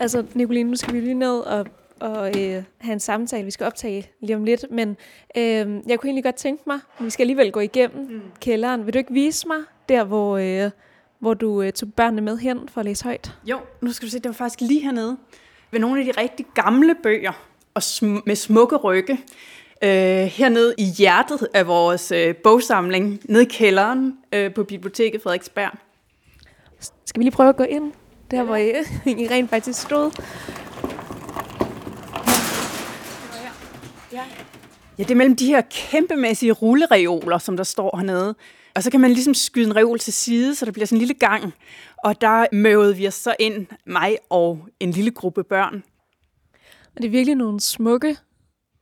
Altså, Nicoline, nu skal vi lige ned og, og øh, have en samtale. Vi skal optage lige om lidt, men øh, jeg kunne egentlig godt tænke mig, vi skal alligevel gå igennem mm. kælderen. Vil du ikke vise mig der, hvor, øh, hvor du øh, tog børnene med hen for at læse højt? Jo, nu skal du se, det var faktisk lige hernede. Ved nogle af de rigtig gamle bøger, og sm- med smukke rygge. Øh, hernede i hjertet af vores øh, bogsamling, nede i kælderen øh, på Biblioteket Frederiksberg. Skal vi lige prøve at gå ind, der hvor I, I rent faktisk stod? Ja, det er mellem de her kæmpemæssige rullereoler, som der står hernede. Og så kan man ligesom skyde en reol til side, så der bliver sådan en lille gang. Og der møvede vi os så ind, mig og en lille gruppe børn. Og det er virkelig nogle smukke,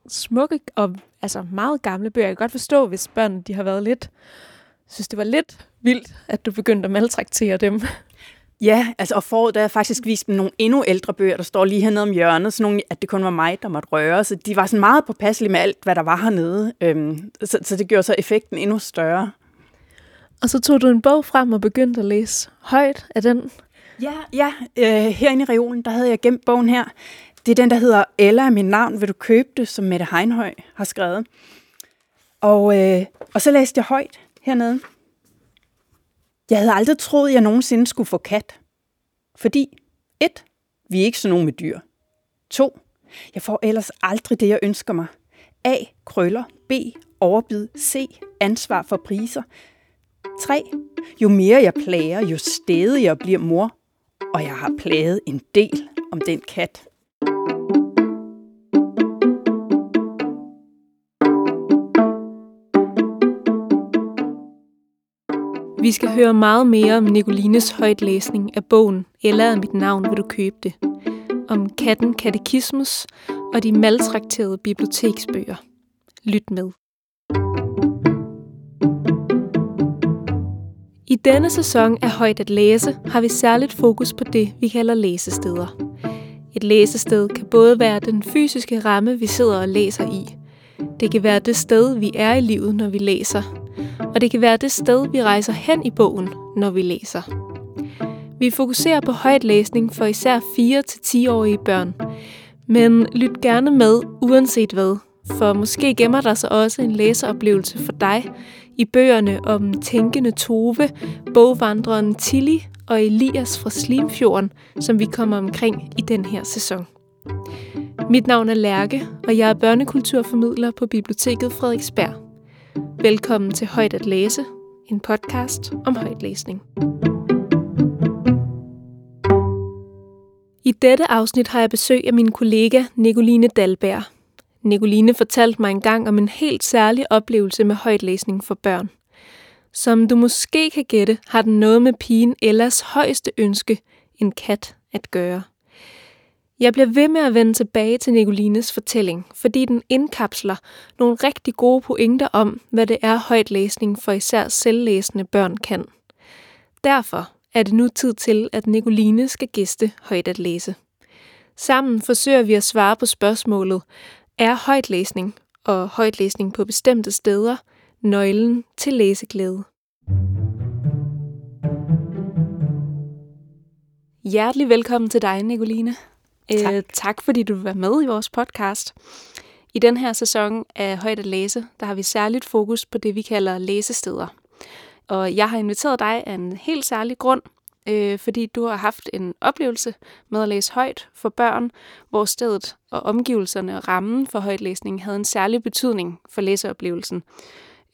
smukke og altså meget gamle bøger. Jeg kan godt forstå, hvis børn de har været lidt, synes det var lidt vildt, at du begyndte at maltraktere dem. Ja, altså og foråret, der er faktisk vist dem nogle endnu ældre bøger, der står lige hernede om hjørnet, sådan nogle, at det kun var mig, der måtte røre, så de var sådan meget påpasselige med alt, hvad der var hernede, øhm, så, så det gjorde så effekten endnu større. Og så tog du en bog frem og begyndte at læse højt af den. Ja, ja øh, herinde i reolen, der havde jeg gemt bogen her. Det er den, der hedder Ella er mit navn, vil du købe det, som Mette Heinhøj har skrevet. Og, øh, og så læste jeg højt hernede. Jeg havde aldrig troet, jeg nogensinde skulle få kat. Fordi 1. Vi er ikke sådan nogen med dyr. 2. Jeg får ellers aldrig det, jeg ønsker mig. A. Krøller. B. Overbid. C. Ansvar for priser. 3. Jo mere jeg plager, jo stedigere bliver mor. Og jeg har plaget en del om den kat. Vi skal høre meget mere om Nicolines højtlæsning af bogen Eller er mit navn, vil du købe det? Om katten Katekismus og de maltrakterede biblioteksbøger. Lyt med. I denne sæson af Højt at læse har vi særligt fokus på det, vi kalder læsesteder. Et læsested kan både være den fysiske ramme, vi sidder og læser i. Det kan være det sted, vi er i livet, når vi læser, og det kan være det sted, vi rejser hen i bogen, når vi læser. Vi fokuserer på højtlæsning for især 4-10-årige børn, men lyt gerne med uanset hvad, for måske gemmer der sig også en læseoplevelse for dig i bøgerne om tænkende Tove, bogvandreren Tilly og Elias fra Slimfjorden, som vi kommer omkring i den her sæson. Mit navn er Lærke, og jeg er børnekulturformidler på Biblioteket Frederiksberg. Velkommen til Højt at læse, en podcast om højtlæsning. I dette afsnit har jeg besøg af min kollega Nicoline Dalberg. Nicoline fortalte mig engang om en helt særlig oplevelse med højtlæsning for børn. Som du måske kan gætte, har den noget med pigen Ellas højeste ønske, en kat, at gøre. Jeg bliver ved med at vende tilbage til Nicolines fortælling, fordi den indkapsler nogle rigtig gode pointer om, hvad det er højtlæsning for især selvlæsende børn kan. Derfor er det nu tid til, at Nicoline skal gæste højt at læse. Sammen forsøger vi at svare på spørgsmålet, er højtlæsning og højtlæsning på bestemte steder nøglen til læseglæde? Hjertelig velkommen til dig, Nicoline. Tak. Øh, tak fordi du være med i vores podcast. I den her sæson af Højt at læse, der har vi særligt fokus på det, vi kalder læsesteder. Og jeg har inviteret dig af en helt særlig grund, øh, fordi du har haft en oplevelse med at læse højt for børn, hvor stedet og omgivelserne og rammen for højtlæsning havde en særlig betydning for læseoplevelsen.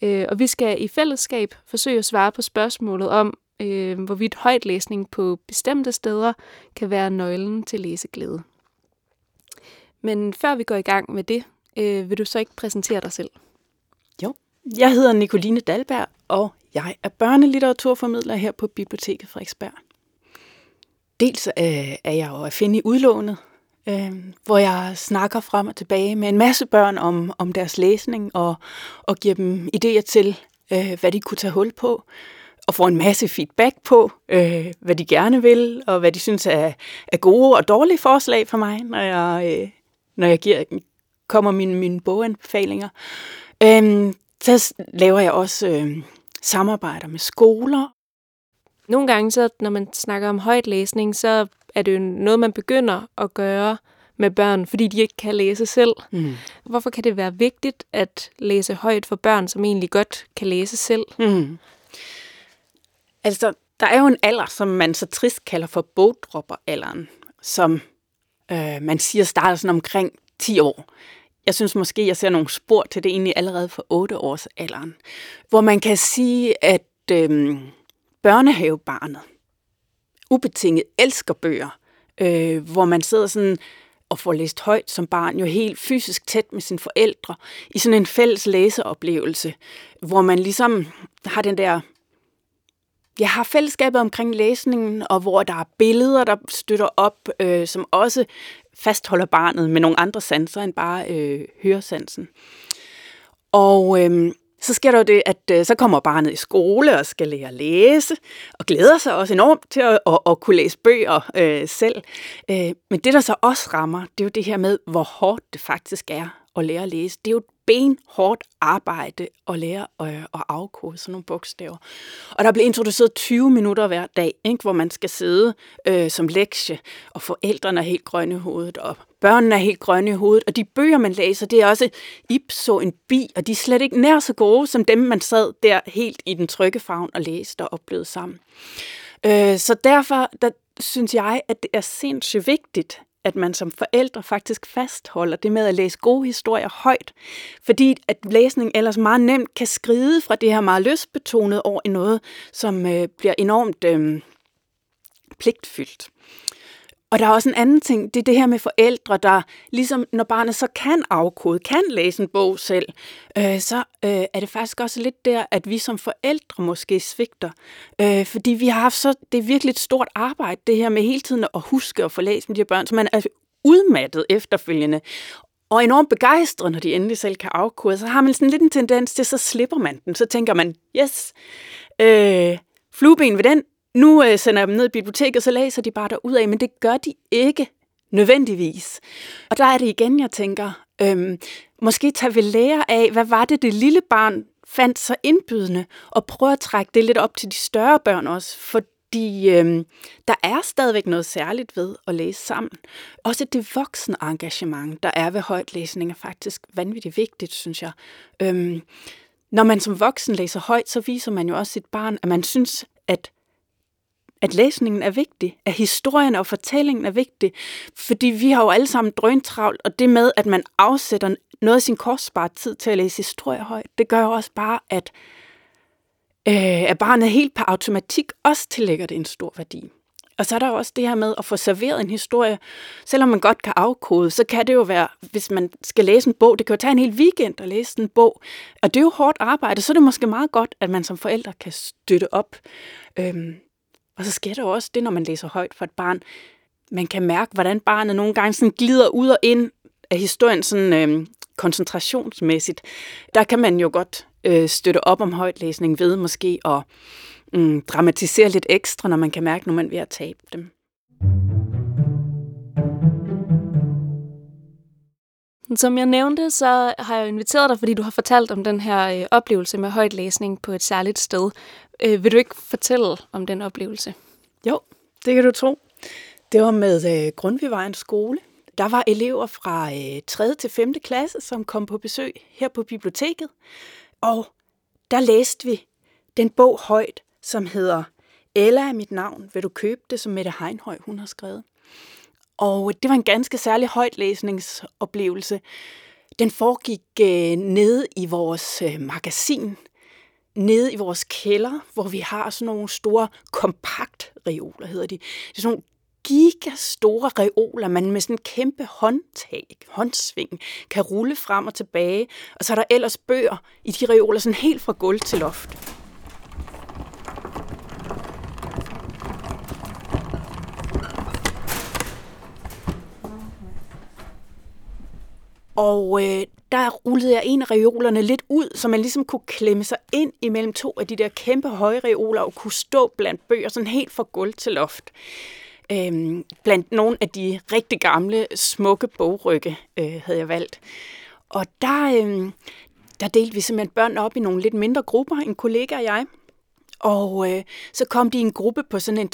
Øh, og vi skal i fællesskab forsøge at svare på spørgsmålet om, øh, hvorvidt højtlæsning på bestemte steder kan være nøglen til læseglæde. Men før vi går i gang med det, øh, vil du så ikke præsentere dig selv? Jo, jeg hedder Nicoline Dalberg, og jeg er børnelitteraturformidler her på Biblioteket Frederiksberg. Dels øh, er jeg jo at finde i udlånet, øh, hvor jeg snakker frem og tilbage med en masse børn om, om deres læsning og, og giver dem idéer til, øh, hvad de kunne tage hul på og får en masse feedback på, øh, hvad de gerne vil, og hvad de synes er, er gode og dårlige forslag for mig, når jeg, øh, når jeg giver, kommer mine, mine boganbefalinger. Øh, så laver jeg også øh, samarbejder med skoler. Nogle gange, så, når man snakker om højtlæsning, så er det jo noget, man begynder at gøre med børn, fordi de ikke kan læse selv. Mm. Hvorfor kan det være vigtigt at læse højt for børn, som egentlig godt kan læse selv? Mm. Altså, der er jo en alder, som man så trist kalder for bogdropperalderen, som øh, man siger starter sådan omkring 10 år. Jeg synes måske, jeg ser nogle spor til det egentlig allerede for 8 års alderen, hvor man kan sige, at øh, børnehavebarnet ubetinget elsker bøger, øh, hvor man sidder sådan og får læst højt som barn, jo helt fysisk tæt med sine forældre, i sådan en fælles læseoplevelse, hvor man ligesom har den der jeg har fællesskabet omkring læsningen, og hvor der er billeder, der støtter op, øh, som også fastholder barnet med nogle andre sanser end bare øh, høresansen. Og øh, så sker der jo det, at øh, så kommer barnet i skole og skal lære at læse, og glæder sig også enormt til at, at, at kunne læse bøger øh, selv. Øh, men det, der så også rammer, det er jo det her med, hvor hårdt det faktisk er at lære at læse. Det er jo et benhårdt arbejde at lære at, at afkode sådan nogle bogstaver. Og der bliver introduceret 20 minutter hver dag, ikke, hvor man skal sidde øh, som lektie, og forældrene er helt grønne i hovedet, og børnene er helt grønne i hovedet, og de bøger, man læser, det er også ipso en bi, og de er slet ikke nær så gode, som dem, man sad der helt i den trygge favn og læste og oplevede sammen. Øh, så derfor der synes jeg, at det er sindssygt vigtigt, at man som forældre faktisk fastholder det med at læse gode historier højt. Fordi at læsning ellers meget nemt kan skride fra det her meget løsbetonet over i noget, som øh, bliver enormt øh, pligtfyldt. Og der er også en anden ting, det er det her med forældre, der ligesom når barnet så kan afkode, kan læse en bog selv, øh, så øh, er det faktisk også lidt der, at vi som forældre måske svigter. Øh, fordi vi har haft så, det er virkelig et stort arbejde, det her med hele tiden at huske at få læst med de her børn, så man er udmattet efterfølgende og enormt begejstret, når de endelig selv kan afkode, så har man sådan lidt en tendens til, så slipper man den. Så tænker man, yes, øh, flueben ved den, nu øh, sender jeg dem ned i biblioteket, og så læser de bare derud af, men det gør de ikke nødvendigvis. Og der er det igen, jeg tænker, øhm, måske tager vi lære af, hvad var det, det lille barn fandt så indbydende, og prøve at trække det lidt op til de større børn også, fordi øhm, der er stadigvæk noget særligt ved at læse sammen. Også det voksne engagement, der er ved højtlæsning, er faktisk vanvittigt vigtigt, synes jeg. Øhm, når man som voksen læser højt, så viser man jo også sit barn, at man synes, at at læsningen er vigtig, at historien og fortællingen er vigtig, fordi vi har jo alle sammen drøntravlt, og det med, at man afsætter noget af sin kostbare tid til at læse historie højt, det gør jo også bare, at, øh, at barnet helt på automatik også tillægger det en stor værdi. Og så er der jo også det her med at få serveret en historie. Selvom man godt kan afkode, så kan det jo være, hvis man skal læse en bog, det kan jo tage en hel weekend at læse en bog. Og det er jo hårdt arbejde, så er det måske meget godt, at man som forældre kan støtte op. Øhm, og så sker der jo også det, når man læser højt for et barn. Man kan mærke, hvordan barnet nogle gange sådan glider ud og ind af historien sådan øh, koncentrationsmæssigt. Der kan man jo godt øh, støtte op om højtlæsning ved måske at øh, dramatisere lidt ekstra, når man kan mærke, når man er ved at tabe dem. Som jeg nævnte, så har jeg inviteret dig, fordi du har fortalt om den her øh, oplevelse med højtlæsning på et særligt sted. Øh, vil du ikke fortælle om den oplevelse? Jo, det kan du tro. Det var med øh, Grundtvigvejens skole. Der var elever fra øh, 3. til 5. klasse, som kom på besøg her på biblioteket. Og der læste vi den bog højt, som hedder Ella er mit navn. Vil du købe det, som Mette Heinhøj hun har skrevet? Og det var en ganske særlig højtlæsningsoplevelse. Den foregik øh, nede i vores øh, magasin, nede i vores kælder, hvor vi har sådan nogle store kompaktreoler, hedder de. Det er sådan nogle gigastore reoler, man med sådan en kæmpe håndtag, håndsving, kan rulle frem og tilbage. Og så er der ellers bøger i de reoler, sådan helt fra gulv til loft. Og øh, der rullede jeg en af reolerne lidt ud, så man ligesom kunne klemme sig ind imellem to af de der kæmpe høje reoler og kunne stå blandt bøger, sådan helt fra gulv til loft. Øhm, blandt nogle af de rigtig gamle, smukke bogrygge øh, havde jeg valgt. Og der, øhm, der delte vi simpelthen børn op i nogle lidt mindre grupper, en kollega og jeg. Og øh, så kom de i en gruppe på sådan en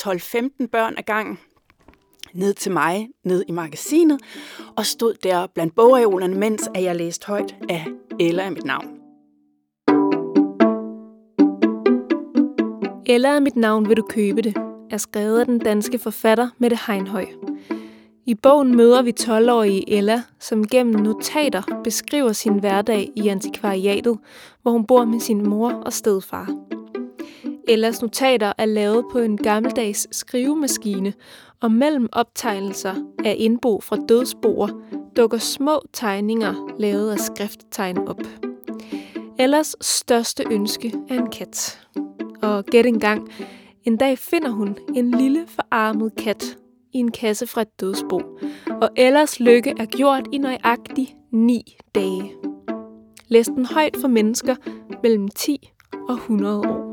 12-15 børn ad gangen ned til mig, ned i magasinet, og stod der blandt bogreolerne, mens at jeg læste højt af Ella er mit navn. Ella er mit navn, vil du købe det, er skrevet af den danske forfatter Mette Heinhøj. I bogen møder vi 12-årige Ella, som gennem notater beskriver sin hverdag i antikvariatet, hvor hun bor med sin mor og stedfar. Ellas notater er lavet på en gammeldags skrivemaskine, og mellem optegnelser af indbo fra dødsboer dukker små tegninger lavet af skrifttegn op. Ellers største ønske er en kat. Og gæt en gang, en dag finder hun en lille forarmet kat i en kasse fra et dødsbo, og Ellers lykke er gjort i nøjagtig ni dage. Læs den højt for mennesker mellem 10 og 100 år.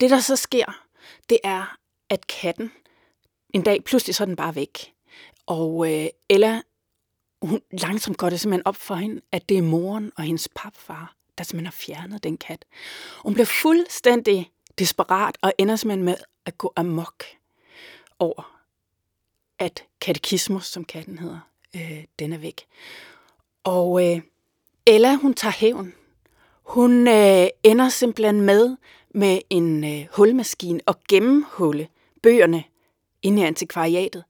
Det, der så sker, det er, at katten en dag pludselig så er den bare væk. Og øh, Ella, hun, langsomt går det simpelthen op for hende, at det er moren og hendes papfar, der simpelthen har fjernet den kat. Hun bliver fuldstændig desperat og ender simpelthen med at gå amok over, at katekismus, som katten hedder, øh, den er væk. Og øh, Ella, hun tager hævn. Hun øh, ender simpelthen med med en øh, hulmaskine og gennemhulle bøgerne inde i antikvariatet.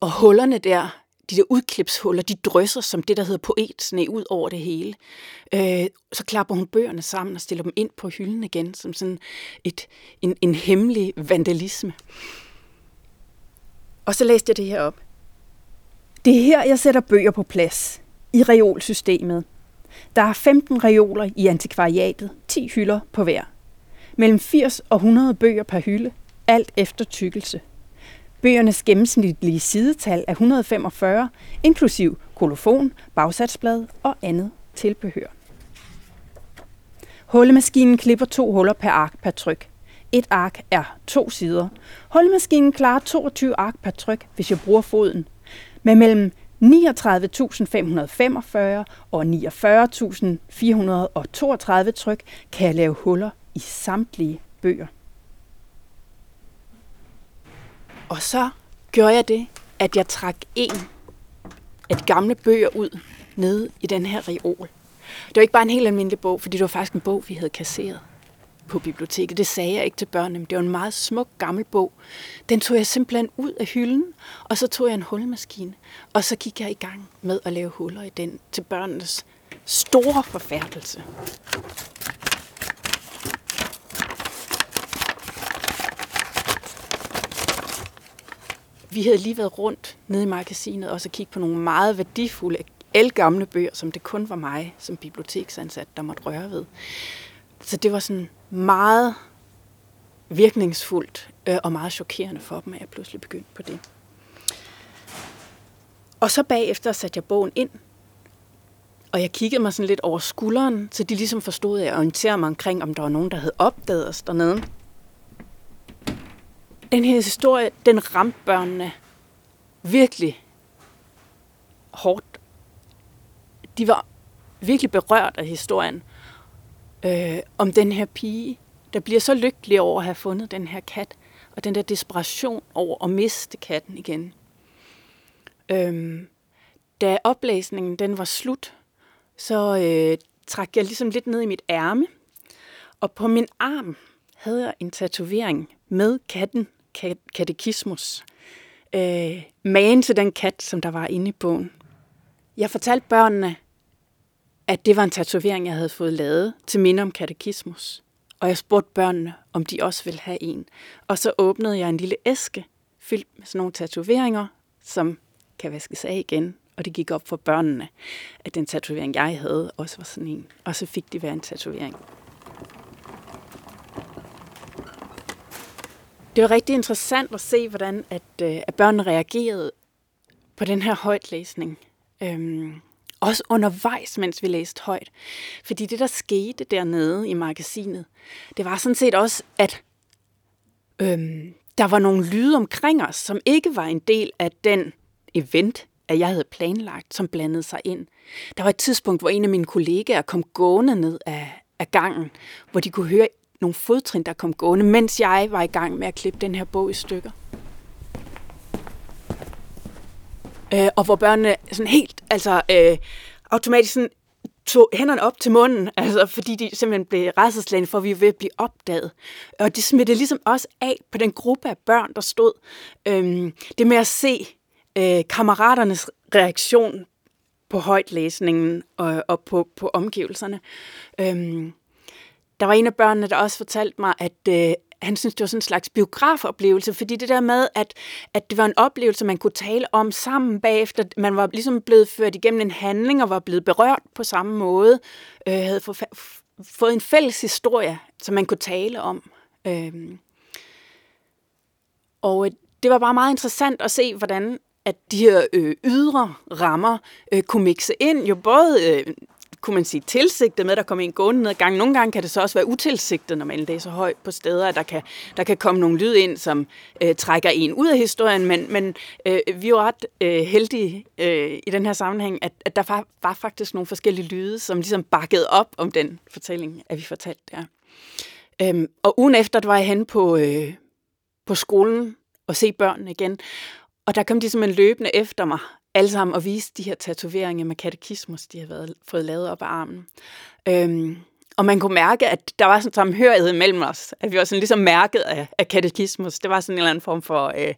Og hullerne der, de der udklipshuller, de drysser som det, der hedder poetsne ud over det hele. Øh, så klapper hun bøgerne sammen og stiller dem ind på hylden igen, som sådan et, en, en hemmelig vandalisme. Og så læste jeg det her op. Det er her, jeg sætter bøger på plads. I reolsystemet. Der er 15 reoler i antikvariatet, 10 hylder på hver. Mellem 80 og 100 bøger per hylde, alt efter tykkelse. Bøgernes gennemsnitlige sidetal er 145, inklusiv kolofon, bagsatsblad og andet tilbehør. Hullemaskinen klipper to huller per ark per tryk. Et ark er to sider. Hullemaskinen klarer 22 ark per tryk, hvis jeg bruger foden. Med mellem 39.545 og 49.432 tryk kan jeg lave huller i samtlige bøger. Og så gjorde jeg det, at jeg trak en af de gamle bøger ud nede i den her reol. Det var ikke bare en helt almindelig bog, fordi det var faktisk en bog, vi havde kasseret på biblioteket. Det sagde jeg ikke til børnene, men det var en meget smuk gammel bog. Den tog jeg simpelthen ud af hylden, og så tog jeg en hulmaskine, og så gik jeg i gang med at lave huller i den til børnenes store forfærdelse. Vi havde lige været rundt nede i magasinet og så kigge på nogle meget værdifulde, elgamle bøger, som det kun var mig som biblioteksansat, der måtte røre ved. Så det var sådan meget virkningsfuldt øh, og meget chokerende for dem, at jeg pludselig begyndte på det. Og så bagefter satte jeg bogen ind, og jeg kiggede mig sådan lidt over skulderen, så de ligesom forstod, at jeg orienterede mig omkring, om der var nogen, der havde opdaget os dernede. Den her historie, den ramte børnene virkelig hårdt. De var virkelig berørt af historien øh, om den her pige, der bliver så lykkelig over at have fundet den her kat, og den der desperation over at miste katten igen. Øhm, da oplæsningen den var slut, så øh, trak jeg ligesom lidt ned i mit ærme, og på min arm havde jeg en tatovering med katten katekismus. Øh, magen til den kat, som der var inde i bogen. Jeg fortalte børnene, at det var en tatovering, jeg havde fået lavet til minde om katekismus. Og jeg spurgte børnene, om de også ville have en. Og så åbnede jeg en lille æske fyldt med sådan nogle tatoveringer, som kan vaskes af igen. Og det gik op for børnene, at den tatovering, jeg havde, også var sådan en. Og så fik de hver en tatovering. Det var rigtig interessant at se, hvordan at, øh, at børnene reagerede på den her højtlæsning. Øhm, også undervejs, mens vi læste højt. Fordi det, der skete dernede i magasinet, det var sådan set også, at øhm, der var nogle lyde omkring os, som ikke var en del af den event, at jeg havde planlagt, som blandede sig ind. Der var et tidspunkt, hvor en af mine kollegaer kom gående ned af, af gangen, hvor de kunne høre nogle fodtrin, der kom gående, mens jeg var i gang med at klippe den her bog i stykker. Øh, og hvor børnene sådan helt, altså øh, automatisk sådan, tog hænderne op til munden, altså, fordi de simpelthen blev redselslagende for, vi var ved at blive opdaget. Og det smittede ligesom også af på den gruppe af børn, der stod. Øhm, det med at se øh, kammeraternes reaktion på højtlæsningen og, og på, på omgivelserne. Øhm, der var en af børnene, der også fortalte mig, at øh, han synes, det var sådan en slags biografoplevelse, fordi det der med, at, at det var en oplevelse, man kunne tale om sammen bagefter, man var ligesom blevet ført igennem en handling og var blevet berørt på samme måde, øh, havde få, fået en fælles historie, som man kunne tale om. Øhm. Øh, og det var bare meget interessant at se, hvordan at de her øh, ydre rammer øh, kunne mixe ind, jo både øh, kunne man sige, tilsigtet med, at der kommer en gående ned gang. Nogle gange kan det så også være utilsigtet, når man læser højt på steder, at der kan, der kan komme nogle lyd ind, som øh, trækker en ud af historien, men, men øh, vi er jo ret øh, heldige øh, i den her sammenhæng, at, at der var, var faktisk nogle forskellige lyde, som ligesom bakkede op om den fortælling, at vi fortalte der. Øhm, og ugen efter, der var jeg hen på, øh, på skolen og se børnene igen, og der kom de simpelthen løbende efter mig, alle sammen og vise de her tatoveringer med katekismus, de har været, fået lavet op af armen. Øhm, og man kunne mærke, at der var sådan en samhørighed mellem os, at vi var sådan ligesom mærket af, af katekismus. Det var sådan en eller anden form for øh,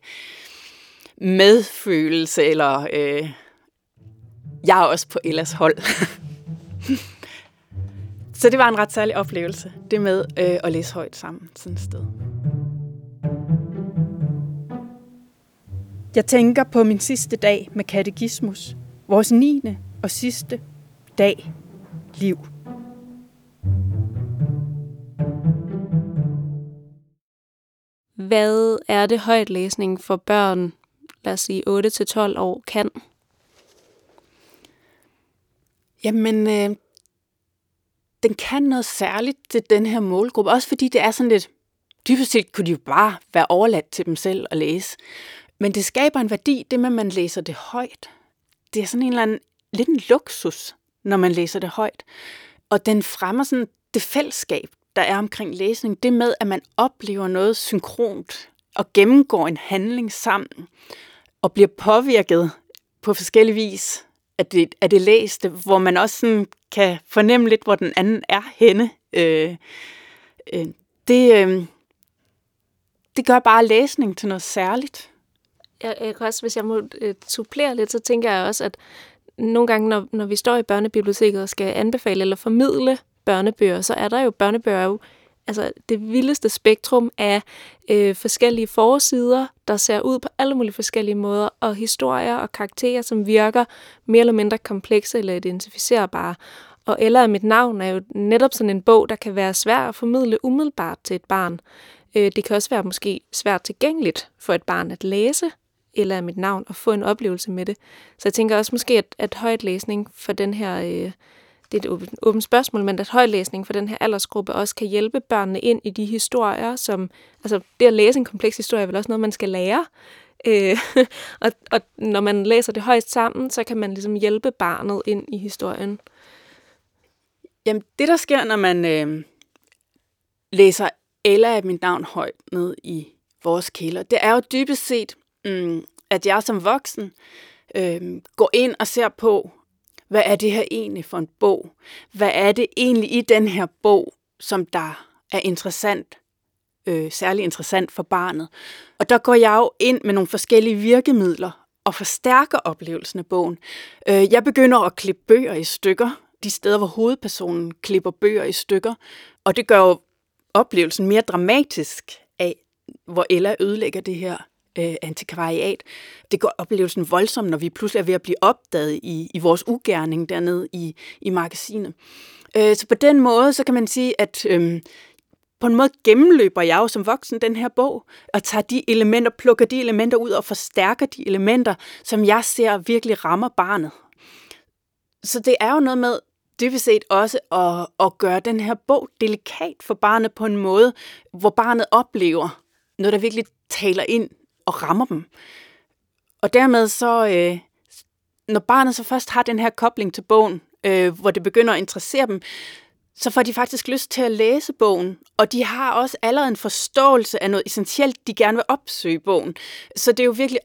medfølelse, eller øh, jeg er også på Ellas hold. Så det var en ret særlig oplevelse, det med øh, at læse højt sammen sådan et sted. Jeg tænker på min sidste dag med katekismus. Vores 9. og sidste dag liv. Hvad er det højtlæsning for børn, lad os sige 8-12 år, kan? Jamen, øh, den kan noget særligt til den her målgruppe. Også fordi det er sådan lidt, dybest set kunne de jo bare være overladt til dem selv at læse. Men det skaber en værdi, det med, at man læser det højt. Det er sådan en eller anden, lidt en luksus, når man læser det højt. Og den fremmer sådan det fællesskab, der er omkring læsning. Det med, at man oplever noget synkront og gennemgår en handling sammen og bliver påvirket på forskellige vis af det, af det læste, hvor man også sådan kan fornemme lidt, hvor den anden er henne. Øh, øh, det, øh, det gør bare læsning til noget særligt jeg, jeg kan også, hvis jeg må øh, supplere lidt, så tænker jeg også, at nogle gange, når, når vi står i børnebiblioteket og skal anbefale eller formidle børnebøger, så er der jo børnebøger jo altså det vildeste spektrum af øh, forskellige forsider, der ser ud på alle mulige forskellige måder, og historier og karakterer, som virker mere eller mindre komplekse eller identificerbare. Og Eller mit navn er jo netop sådan en bog, der kan være svær at formidle umiddelbart til et barn. Øh, det kan også være måske svært tilgængeligt for et barn at læse, eller af mit navn, og få en oplevelse med det. Så jeg tænker også måske, at, at højtlæsning for den her, øh, det er et åbent, åbent spørgsmål, men at højtlæsning for den her aldersgruppe også kan hjælpe børnene ind i de historier, som, altså det at læse en kompleks historie er vel også noget, man skal lære. Øh, og, og når man læser det højst sammen, så kan man ligesom hjælpe barnet ind i historien. Jamen, det der sker, når man øh, læser Ella af mit navn højt ned i vores kælder, det er jo dybest set, mm, at jeg som voksen øh, går ind og ser på, hvad er det her egentlig for en bog? Hvad er det egentlig i den her bog, som der er interessant, øh, særlig interessant for barnet? Og der går jeg jo ind med nogle forskellige virkemidler og forstærker oplevelsen af bogen. Øh, jeg begynder at klippe bøger i stykker, de steder, hvor hovedpersonen klipper bøger i stykker, og det gør jo oplevelsen mere dramatisk af, hvor Ella ødelægger det her øh, antikvariat. Det gør oplevelsen voldsom, når vi pludselig er ved at blive opdaget i, i vores ugerning dernede i, i magasinet. Øh, så på den måde, så kan man sige, at øh, på en måde gennemløber jeg jo som voksen den her bog, og tager de elementer, plukker de elementer ud og forstærker de elementer, som jeg ser virkelig rammer barnet. Så det er jo noget med dybest set også at, at gøre den her bog delikat for barnet på en måde, hvor barnet oplever noget, der virkelig taler ind og rammer dem. Og dermed så, øh, når barnet så først har den her kobling til bogen, øh, hvor det begynder at interessere dem, så får de faktisk lyst til at læse bogen, og de har også allerede en forståelse af noget essentielt, de gerne vil opsøge bogen. Så det er jo virkelig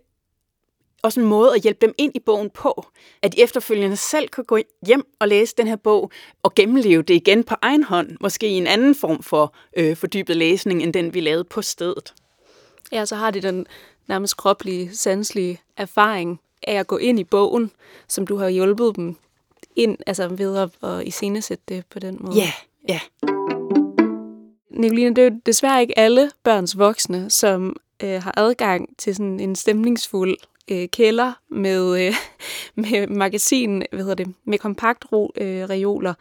også en måde at hjælpe dem ind i bogen på, at de efterfølgende selv kan gå hjem og læse den her bog og gennemleve det igen på egen hånd, måske i en anden form for øh, fordybet læsning, end den vi lavede på stedet. Ja, så har de den nærmest kroplige, sanselige erfaring af at gå ind i bogen, som du har hjulpet dem ind, altså ved at, at iscenesætte det på den måde. Ja, ja. Nicoline, det er jo desværre ikke alle børns voksne, som øh, har adgang til sådan en stemningsfuld øh, kælder med, øh, med magasin, hvad hedder det, med kompakt øh, reoler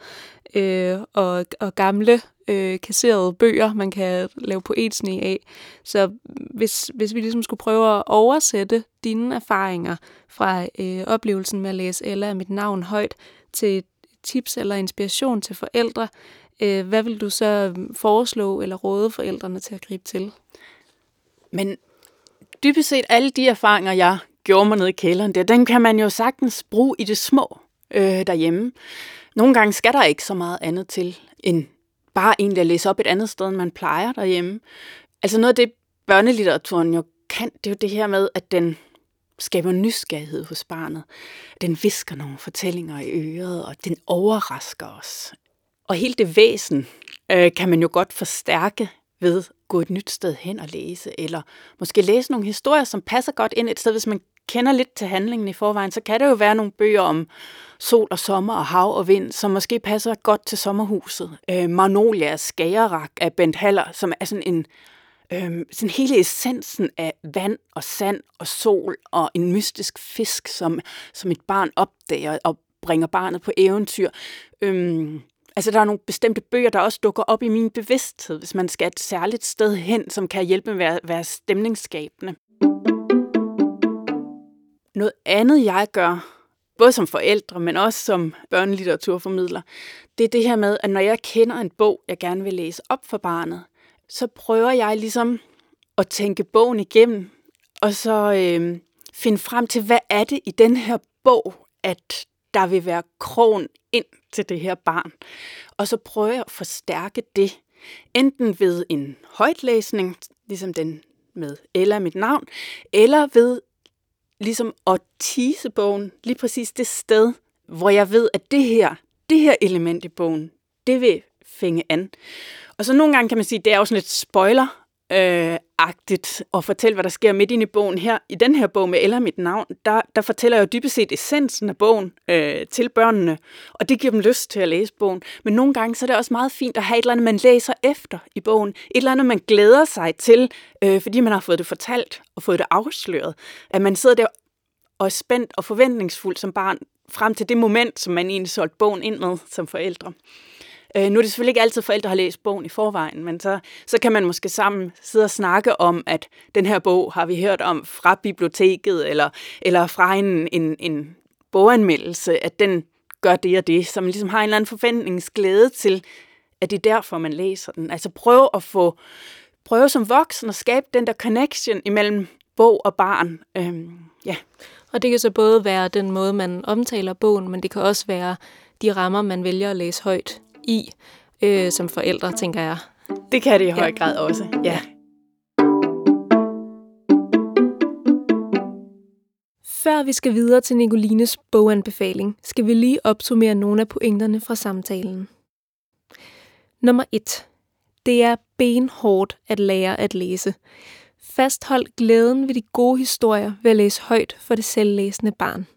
øh, og, og gamle øh, kasserede bøger, man kan lave poetsne af. Så hvis, hvis vi ligesom skulle prøve at oversætte dine erfaringer fra øh, oplevelsen med at læse Ella mit navn højt til tips eller inspiration til forældre, øh, hvad vil du så foreslå eller råde forældrene til at gribe til? Men dybest set alle de erfaringer, jeg gjorde mig nede i kælderen der, den kan man jo sagtens bruge i det små øh, derhjemme. Nogle gange skal der ikke så meget andet til, end bare egentlig at læse op et andet sted, end man plejer derhjemme. Altså noget af det, børnelitteraturen jo kan, det er jo det her med, at den skaber nysgerrighed hos barnet. Den visker nogle fortællinger i øret, og den overrasker os. Og hele det væsen øh, kan man jo godt forstærke ved at gå et nyt sted hen og læse, eller måske læse nogle historier, som passer godt ind et sted, hvis man kender lidt til handlingen i forvejen, så kan det jo være nogle bøger om sol og sommer og hav og vind, som måske passer godt til sommerhuset. Øh, Magnolia Skagerak af Bent Haller, som er sådan en øh, sådan hele essensen af vand og sand og sol og en mystisk fisk, som, som et barn opdager og bringer barnet på eventyr. Øh, Altså, der er nogle bestemte bøger, der også dukker op i min bevidsthed, hvis man skal et særligt sted hen, som kan hjælpe med at være, være stemningsskabende. Noget andet, jeg gør, både som forældre, men også som børnelitteraturformidler, det er det her med, at når jeg kender en bog, jeg gerne vil læse op for barnet, så prøver jeg ligesom at tænke bogen igennem, og så øh, finde frem til, hvad er det i den her bog, at der vil være krogen ind til det her barn. Og så prøver jeg at forstærke det, enten ved en højtlæsning, ligesom den med eller mit navn, eller ved ligesom at tease bogen lige præcis det sted, hvor jeg ved, at det her, det her element i bogen, det vil fænge an. Og så nogle gange kan man sige, at det er jo sådan lidt spoiler øh, agtigt og fortælle, hvad der sker midt inde i bogen her. I den her bog med Eller mit navn, der, der fortæller jeg jo dybest set essensen af bogen øh, til børnene, og det giver dem lyst til at læse bogen. Men nogle gange så er det også meget fint at have et eller andet, man læser efter i bogen. Et eller andet, man glæder sig til, øh, fordi man har fået det fortalt og fået det afsløret. At man sidder der og er spændt og forventningsfuld som barn frem til det moment, som man egentlig solgte bogen ind med som forældre. Øh, nu er det selvfølgelig ikke altid, forældre har læst bogen i forvejen, men så, så kan man måske sammen sidde og snakke om, at den her bog har vi hørt om fra biblioteket, eller, eller fra en, en, en boganmeldelse, at den gør det og det, så man ligesom har en eller anden forventningsglæde til, at det er derfor, man læser den. Altså prøve at få, prøve som voksen at skabe den der connection imellem bog og barn. Øhm, ja. Og det kan så både være den måde, man omtaler bogen, men det kan også være de rammer, man vælger at læse højt i øh, som forældre, tænker jeg. Det kan det i høj grad også, ja. Før vi skal videre til Nicolines boganbefaling, skal vi lige opsummere nogle af pointerne fra samtalen. Nummer 1. Det er benhårdt at lære at læse. Fasthold glæden ved de gode historier ved at læse højt for det selvlæsende barn.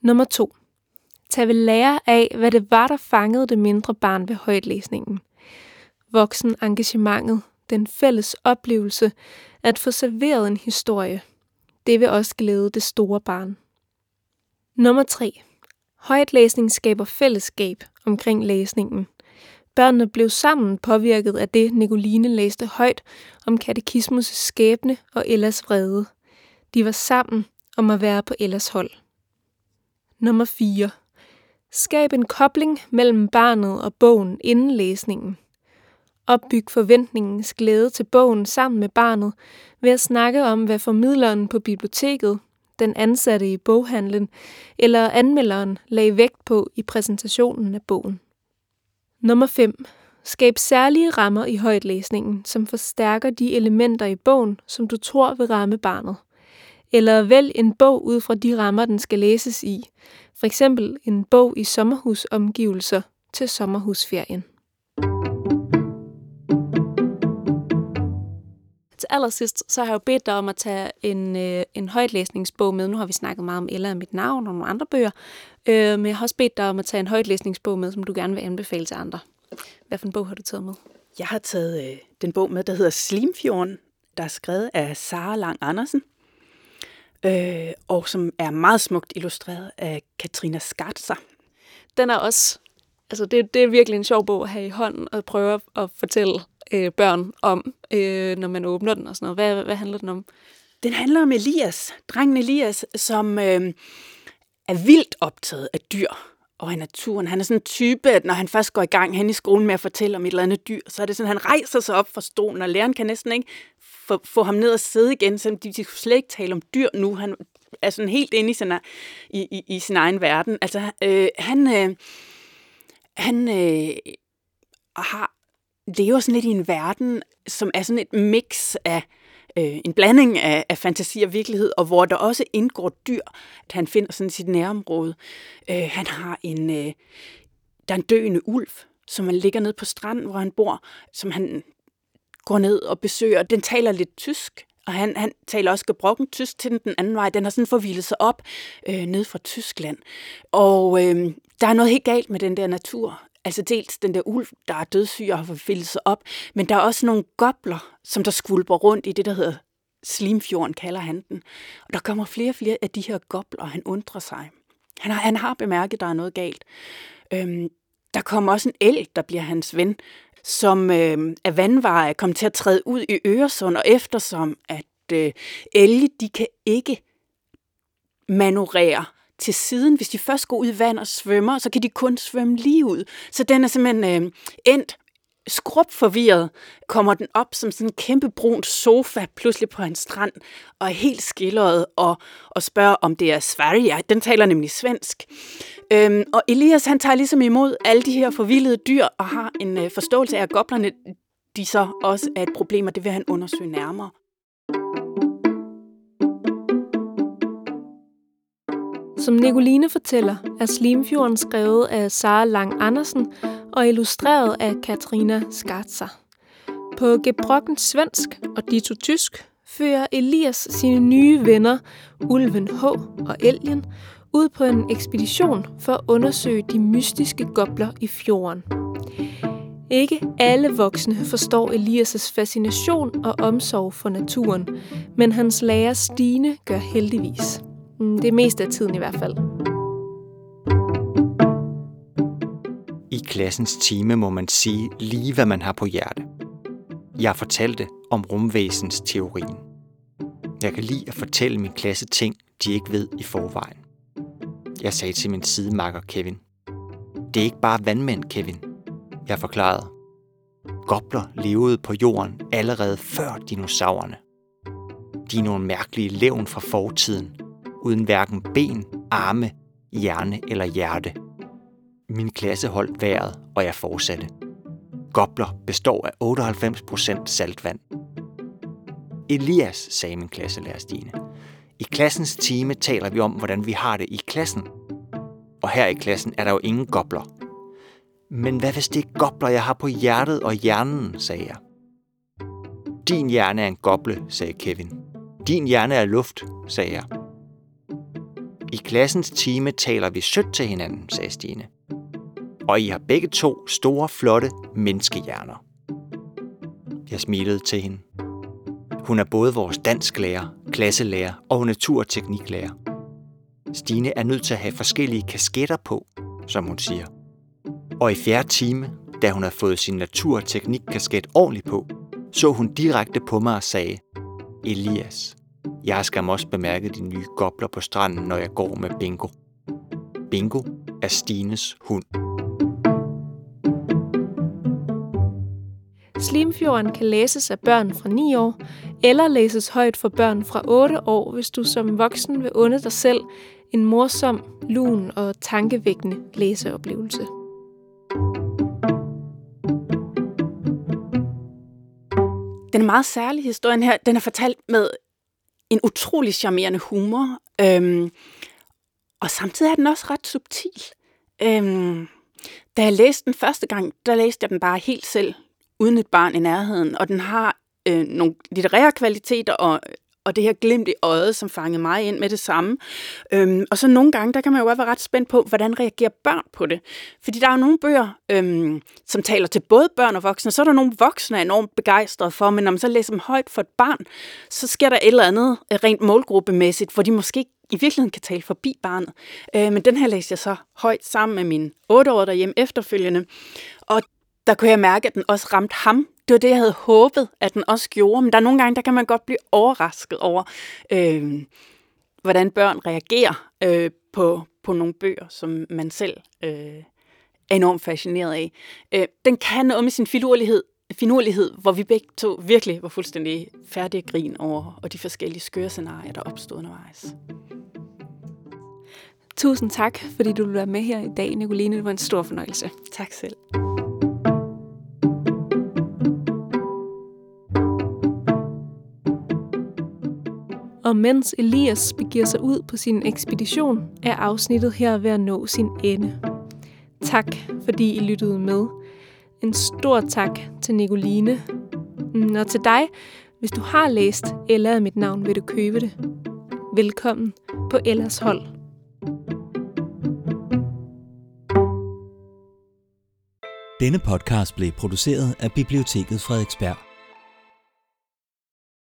Nummer 2 tage ved lære af, hvad det var, der fangede det mindre barn ved højtlæsningen. Voksen engagementet, den fælles oplevelse at få serveret en historie. Det vil også glæde det store barn. Nummer 3. Højtlæsning skaber fællesskab omkring læsningen. Børnene blev sammen påvirket af det, Nicoline læste højt om katekismus' skæbne og Ellas vrede. De var sammen om at være på Ellas hold. Nummer 4. Skab en kobling mellem barnet og bogen inden læsningen. Opbyg forventningens glæde til bogen sammen med barnet ved at snakke om, hvad formidleren på biblioteket, den ansatte i boghandlen eller anmelderen lagde vægt på i præsentationen af bogen. Nummer 5. Skab særlige rammer i højtlæsningen, som forstærker de elementer i bogen, som du tror vil ramme barnet. Eller vælg en bog ud fra de rammer, den skal læses i. For eksempel en bog i sommerhusomgivelser til sommerhusferien. Til allersidst, så har jeg jo bedt dig om at tage en, øh, en højtlæsningsbog med. Nu har vi snakket meget om Ella og mit navn og nogle andre bøger. Øh, men jeg har også bedt dig om at tage en højtlæsningsbog med, som du gerne vil anbefale til andre. Hvad for en bog har du taget med? Jeg har taget øh, den bog med, der hedder Slimfjorden, der er skrevet af Sara Lang Andersen, øh, og som er meget smukt illustreret af Katrina Skatzer. Den er også, altså det, det er virkelig en sjov bog at have i hånden og prøve at fortælle øh, børn om, øh, når man åbner den og sådan noget. Hvad, hvad handler den om? Den handler om Elias, drengen Elias, som øh, er vildt optaget af dyr og i naturen. Han er sådan en type, at når han først går i gang hen i skolen med at fortælle om et eller andet dyr, så er det sådan, at han rejser sig op fra stolen, og læreren kan næsten ikke få, få ham ned og sidde igen, så de, de kunne slet ikke tale om dyr nu. Han er sådan helt inde i sin, i, i, i sin egen verden. Altså, øh, han, øh, han øh, har, lever sådan lidt i en verden, som er sådan et mix af øh, en blanding af, af fantasi og virkelighed, og hvor der også indgår dyr, at han finder sådan sit nærområde. Øh, han har en, øh, der er en døende ulv, som han ligger ned på stranden, hvor han bor, som han går ned og besøger. Den taler lidt tysk, og han, han taler også gebrokken tysk til den, den anden vej. Den har sådan forvildet sig op øh, ned fra Tyskland. Og øh, der er noget helt galt med den der natur. Altså dels den der ulv, der er dødssyg og har forvildet sig op, men der er også nogle gobler, som der skvulper rundt i det, der hedder Slimfjorden, kalder han den. Og der kommer flere og flere af de her gobler, og han undrer sig. Han har, han har bemærket, at der er noget galt. Øhm, der kommer også en el, der bliver hans ven, som øh, af vandveje kom til at træde ud i Øresund, og eftersom at øh, elge, de kan ikke manøvrere til siden. Hvis de først går ud i vand og svømmer, så kan de kun svømme lige ud. Så den er simpelthen øh, endt skrub forvirret, kommer den op som sådan en kæmpe brun sofa pludselig på en strand, og er helt skilleret og, og spørger, om det er Sverige. Den taler nemlig svensk. Øhm, og Elias han tager ligesom imod alle de her forvildede dyr og har en øh, forståelse af, at goblerne de så også er et problem, og det vil han undersøge nærmere. Som Nicoline fortæller, er Slimfjorden skrevet af Sara Lang Andersen og illustreret af Katrina Skatzer. På gebrokken svensk og dito tysk fører Elias sine nye venner, Ulven H og Elgen, ud på en ekspedition for at undersøge de mystiske gobler i fjorden. Ikke alle voksne forstår Elias' fascination og omsorg for naturen, men hans lærer Stine gør heldigvis. Mm, det er mest af tiden i hvert fald. I klassens time må man sige lige, hvad man har på hjerte. Jeg fortalte om rumvæsens teorien. Jeg kan lide at fortælle min klasse ting, de ikke ved i forvejen. Jeg sagde til min sidemakker Kevin. Det er ikke bare vandmænd, Kevin. Jeg forklarede. Gobler levede på jorden allerede før dinosaurerne. De er nogle mærkelige levn fra fortiden, uden hverken ben, arme, hjerne eller hjerte. Min klasse holdt vejret, og jeg fortsatte. Gobler består af 98% saltvand. Elias, sagde min klasselærer Stine. I klassens time taler vi om, hvordan vi har det i klassen. Og her i klassen er der jo ingen gobler. Men hvad hvis det er gobler, jeg har på hjertet og hjernen, sagde jeg. Din hjerne er en goble, sagde Kevin. Din hjerne er luft, sagde jeg. I klassens time taler vi sødt til hinanden, sagde Stine. Og I har begge to store, flotte menneskehjerner. Jeg smilede til hende. Hun er både vores dansklærer, klasselærer og naturtekniklærer. Stine er nødt til at have forskellige kasketter på, som hun siger. Og i fjerde time, da hun havde fået sin naturteknikkasket ordentligt på, så hun direkte på mig og sagde, Elias, jeg har skam også bemærket de nye gobler på stranden, når jeg går med Bingo. Bingo er Stines hund. Slimfjorden kan læses af børn fra 9 år, eller læses højt for børn fra 8 år, hvis du som voksen vil unde dig selv en morsom, lun og tankevækkende læseoplevelse. Den er meget særlig, historien her. Den er fortalt med en utrolig charmerende humor. Øhm, og samtidig er den også ret subtil. Øhm, da jeg læste den første gang, der læste jeg den bare helt selv, uden et barn i nærheden. Og den har øh, nogle litterære kvaliteter og og det her glimt i øjet, som fangede mig ind med det samme. Øhm, og så nogle gange, der kan man jo godt være ret spændt på, hvordan reagerer børn på det. Fordi der er jo nogle bøger, øhm, som taler til både børn og voksne, så er der nogle voksne, er enormt begejstrede for, men når man så læser dem højt for et barn, så sker der et eller andet øh, rent målgruppemæssigt, hvor de måske i virkeligheden kan tale forbi barnet. Øh, men den her læste jeg så højt sammen med min 8-årige derhjemme efterfølgende. Og der kunne jeg mærke, at den også ramte ham det var det, jeg havde håbet, at den også gjorde. Men der er nogle gange, der kan man godt blive overrasket over, øh, hvordan børn reagerer øh, på, på nogle bøger, som man selv øh, er enormt fascineret af. Øh, den kan noget med sin finurlighed, finurlighed, hvor vi begge to virkelig var fuldstændig færdige grin over og de forskellige skøre scenarier, der opstod undervejs. Tusind tak, fordi du ville være med her i dag, Nicoline. Det var en stor fornøjelse. Tak selv. Og mens Elias begiver sig ud på sin ekspedition, er afsnittet her ved at nå sin ende. Tak, fordi I lyttede med. En stor tak til Nicoline. Og til dig, hvis du har læst Ella af mit navn, vil du købe det. Velkommen på Ellas hold. Denne podcast blev produceret af Biblioteket Frederiksberg.